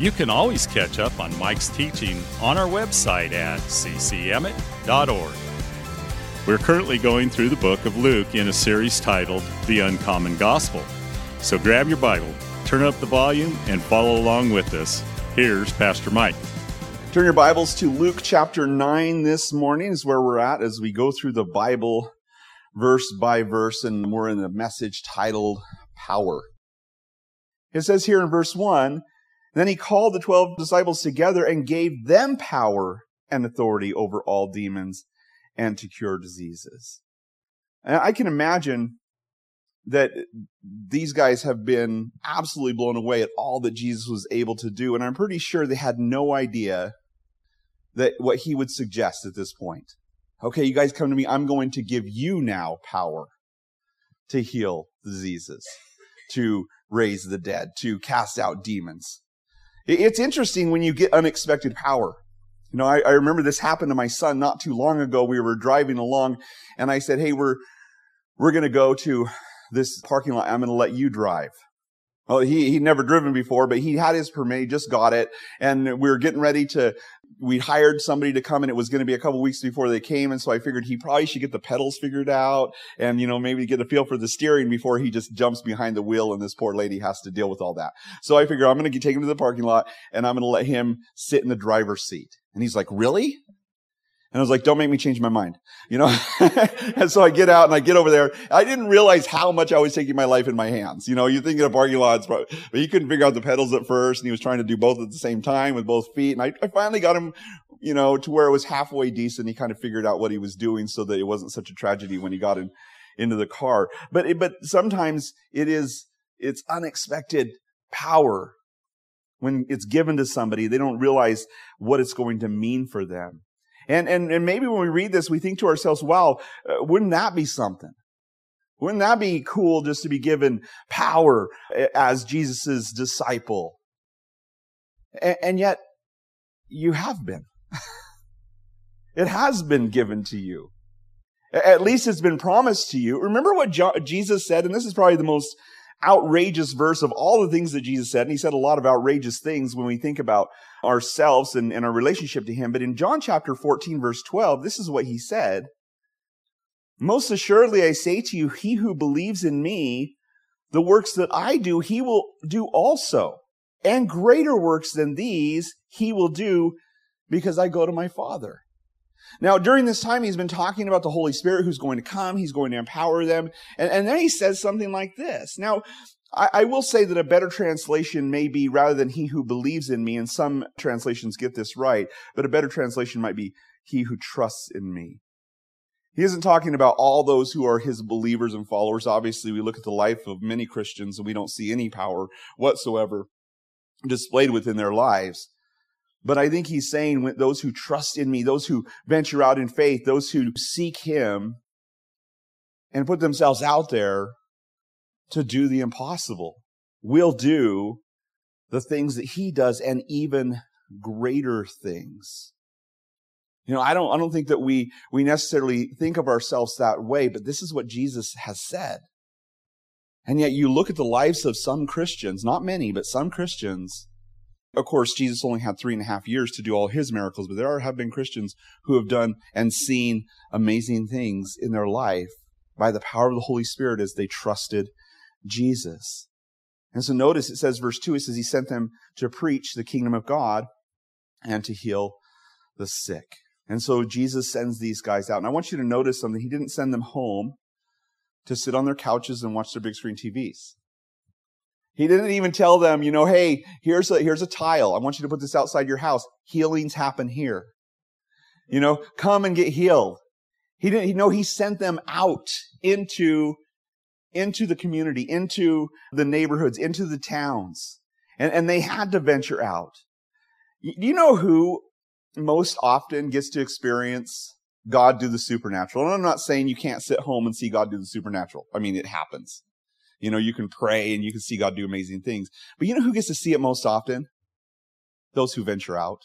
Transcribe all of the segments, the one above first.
you can always catch up on Mike's teaching on our website at ccemmett.org. We're currently going through the book of Luke in a series titled The Uncommon Gospel. So grab your Bible, turn up the volume, and follow along with us. Here's Pastor Mike. Turn your Bibles to Luke chapter 9 this morning, is where we're at as we go through the Bible verse by verse, and we're in a message titled Power. It says here in verse 1 then he called the twelve disciples together and gave them power and authority over all demons and to cure diseases. And I can imagine that these guys have been absolutely blown away at all that Jesus was able to do. And I'm pretty sure they had no idea that what he would suggest at this point. Okay, you guys come to me. I'm going to give you now power to heal diseases, to raise the dead, to cast out demons. It's interesting when you get unexpected power. You know, I, I, remember this happened to my son not too long ago. We were driving along and I said, Hey, we're, we're going to go to this parking lot. I'm going to let you drive. Well, he, he'd never driven before, but he had his permit. He just got it. And we were getting ready to, we hired somebody to come and it was going to be a couple weeks before they came. And so I figured he probably should get the pedals figured out and, you know, maybe get a feel for the steering before he just jumps behind the wheel and this poor lady has to deal with all that. So I figure I'm going to take him to the parking lot and I'm going to let him sit in the driver's seat. And he's like, really? And I was like, don't make me change my mind, you know? and so I get out and I get over there. I didn't realize how much I was taking my life in my hands. You know, you think in a parking lot, but he couldn't figure out the pedals at first and he was trying to do both at the same time with both feet. And I, I finally got him, you know, to where it was halfway decent. He kind of figured out what he was doing so that it wasn't such a tragedy when he got in, into the car. But, but sometimes it is, it's unexpected power when it's given to somebody. They don't realize what it's going to mean for them. And, and, and maybe when we read this, we think to ourselves, wow, uh, wouldn't that be something? Wouldn't that be cool just to be given power as Jesus' disciple? And, and yet, you have been. it has been given to you. At least it's been promised to you. Remember what Jesus said, and this is probably the most outrageous verse of all the things that Jesus said. And he said a lot of outrageous things when we think about ourselves and, and our relationship to him. But in John chapter 14, verse 12, this is what he said. Most assuredly, I say to you, he who believes in me, the works that I do, he will do also. And greater works than these he will do because I go to my Father. Now, during this time, he's been talking about the Holy Spirit who's going to come. He's going to empower them. And, and then he says something like this. Now, I, I, will say that a better translation may be rather than he who believes in me, and some translations get this right, but a better translation might be he who trusts in me. He isn't talking about all those who are his believers and followers. Obviously, we look at the life of many Christians and we don't see any power whatsoever displayed within their lives. But I think he's saying those who trust in me, those who venture out in faith, those who seek him and put themselves out there to do the impossible will do the things that he does and even greater things. You know, I don't, I don't think that we, we necessarily think of ourselves that way, but this is what Jesus has said. And yet you look at the lives of some Christians, not many, but some Christians, of course, Jesus only had three and a half years to do all his miracles, but there are, have been Christians who have done and seen amazing things in their life by the power of the Holy Spirit as they trusted Jesus. And so notice it says, verse 2, it says, He sent them to preach the kingdom of God and to heal the sick. And so Jesus sends these guys out. And I want you to notice something. He didn't send them home to sit on their couches and watch their big screen TVs. He didn't even tell them, you know, hey, here's a, here's a tile. I want you to put this outside your house. Healings happen here. You know, come and get healed. He didn't, you know, he sent them out into, into the community, into the neighborhoods, into the towns. And, and they had to venture out. You know who most often gets to experience God do the supernatural. And I'm not saying you can't sit home and see God do the supernatural. I mean, it happens. You know, you can pray and you can see God do amazing things. But you know who gets to see it most often? Those who venture out.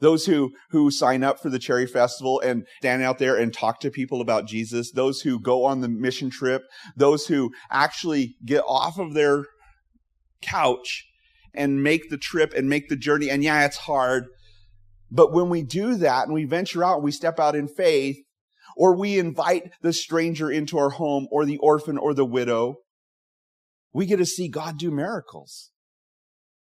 Those who, who sign up for the Cherry Festival and stand out there and talk to people about Jesus. Those who go on the mission trip. Those who actually get off of their couch and make the trip and make the journey. And yeah, it's hard. But when we do that and we venture out and we step out in faith, or we invite the stranger into our home or the orphan or the widow, we get to see God do miracles.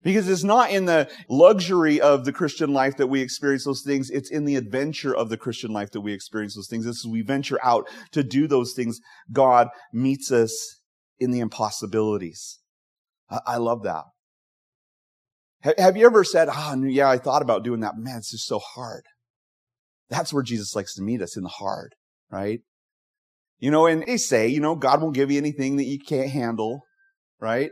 Because it's not in the luxury of the Christian life that we experience those things. It's in the adventure of the Christian life that we experience those things. As we venture out to do those things, God meets us in the impossibilities. I, love that. Have you ever said, oh, yeah, I thought about doing that. Man, it's just so hard. That's where Jesus likes to meet us in the hard, right? You know, and they say, you know, God won't give you anything that you can't handle, right?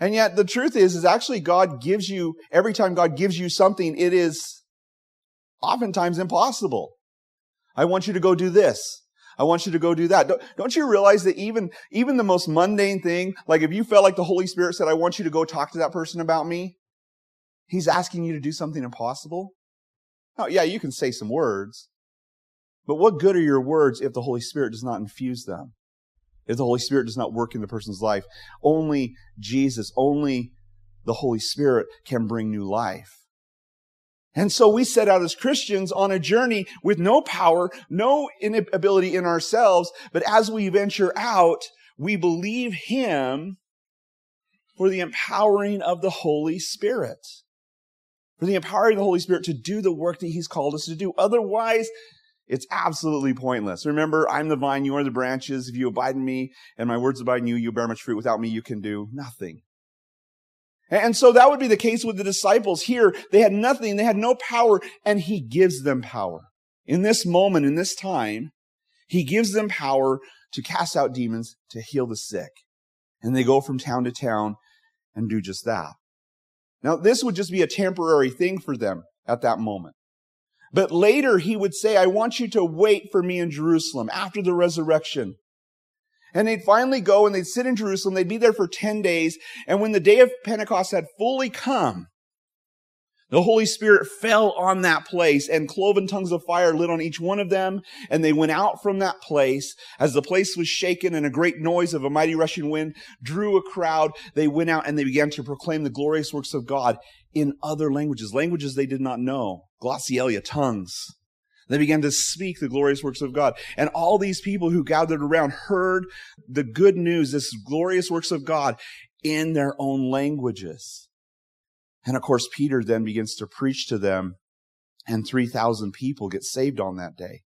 And yet the truth is, is actually God gives you, every time God gives you something, it is oftentimes impossible. I want you to go do this. I want you to go do that. Don't, you realize that even, even the most mundane thing, like if you felt like the Holy Spirit said, I want you to go talk to that person about me, He's asking you to do something impossible? Oh, yeah, you can say some words, but what good are your words if the Holy Spirit does not infuse them? If the Holy Spirit does not work in the person's life? Only Jesus, only the Holy Spirit can bring new life. And so we set out as Christians on a journey with no power, no ability in ourselves, but as we venture out, we believe Him for the empowering of the Holy Spirit for the empowering of the Holy Spirit to do the work that He's called us to do. Otherwise, it's absolutely pointless. Remember, I'm the vine, you are the branches. If you abide in me and my words abide in you, you bear much fruit. Without me, you can do nothing. And so that would be the case with the disciples here. They had nothing. They had no power and he gives them power. In this moment, in this time, he gives them power to cast out demons, to heal the sick. And they go from town to town and do just that. Now, this would just be a temporary thing for them at that moment. But later he would say, I want you to wait for me in Jerusalem after the resurrection. And they'd finally go and they'd sit in Jerusalem. They'd be there for 10 days. And when the day of Pentecost had fully come, the Holy Spirit fell on that place and cloven tongues of fire lit on each one of them. And they went out from that place as the place was shaken and a great noise of a mighty rushing wind drew a crowd. They went out and they began to proclaim the glorious works of God in other languages, languages they did not know, glossolalia, tongues. They began to speak the glorious works of God. And all these people who gathered around heard the good news, this glorious works of God in their own languages. And of course, Peter then begins to preach to them, and 3,000 people get saved on that day.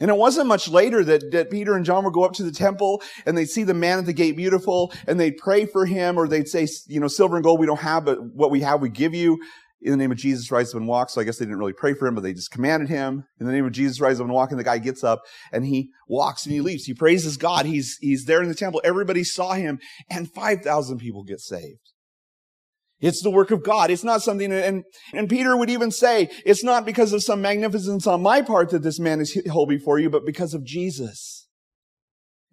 And it wasn't much later that, that Peter and John would go up to the temple and they'd see the man at the gate beautiful and they'd pray for him or they'd say, you know, silver and gold we don't have, but what we have we give you. In the name of Jesus, rise up and walk. So I guess they didn't really pray for him, but they just commanded him. In the name of Jesus, rise up and walk. And the guy gets up and he walks and he leaves. He praises God. He's, he's there in the temple. Everybody saw him and 5,000 people get saved. It's the work of God. It's not something, and, and Peter would even say, it's not because of some magnificence on my part that this man is whole before you, but because of Jesus.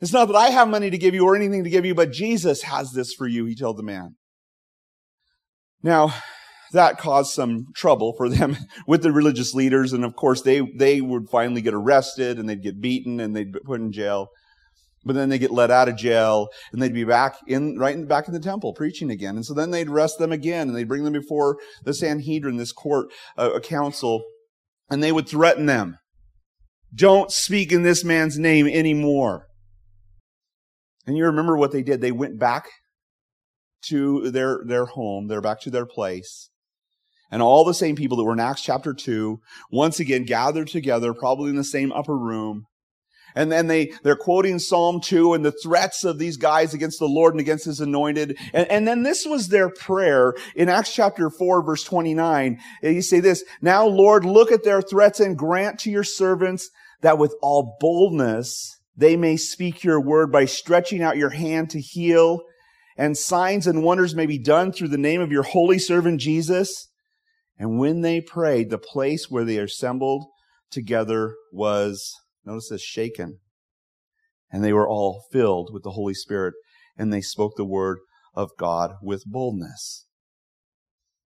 It's not that I have money to give you or anything to give you, but Jesus has this for you, he told the man. Now, that caused some trouble for them with the religious leaders, and of course they, they would finally get arrested and they'd get beaten and they'd be put in jail. But then they get let out of jail and they'd be back in, right in, back in the temple preaching again. And so then they'd arrest them again and they'd bring them before the Sanhedrin, this court, uh, a council, and they would threaten them. Don't speak in this man's name anymore. And you remember what they did. They went back to their, their home. They're back to their place. And all the same people that were in Acts chapter 2 once again gathered together, probably in the same upper room, and then they, they're quoting Psalm 2 and the threats of these guys against the Lord and against his anointed. And, and then this was their prayer in Acts chapter 4 verse 29. You say this, now Lord, look at their threats and grant to your servants that with all boldness they may speak your word by stretching out your hand to heal and signs and wonders may be done through the name of your holy servant Jesus. And when they prayed, the place where they assembled together was, notice this, shaken. And they were all filled with the Holy Spirit, and they spoke the word of God with boldness.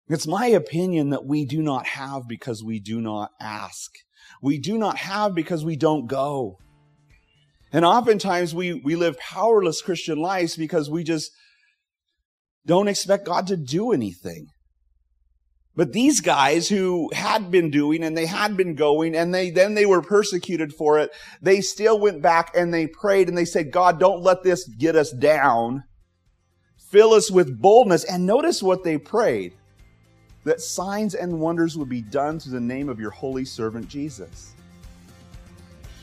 It's my opinion that we do not have because we do not ask. We do not have because we don't go. And oftentimes we, we live powerless Christian lives because we just don't expect God to do anything. But these guys who had been doing and they had been going and they, then they were persecuted for it, they still went back and they prayed and they said, God, don't let this get us down. Fill us with boldness. And notice what they prayed. That signs and wonders would be done through the name of your holy servant Jesus.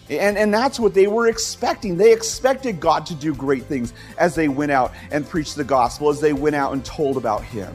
And, and that's what they were expecting. They expected God to do great things as they went out and preached the gospel, as they went out and told about Him.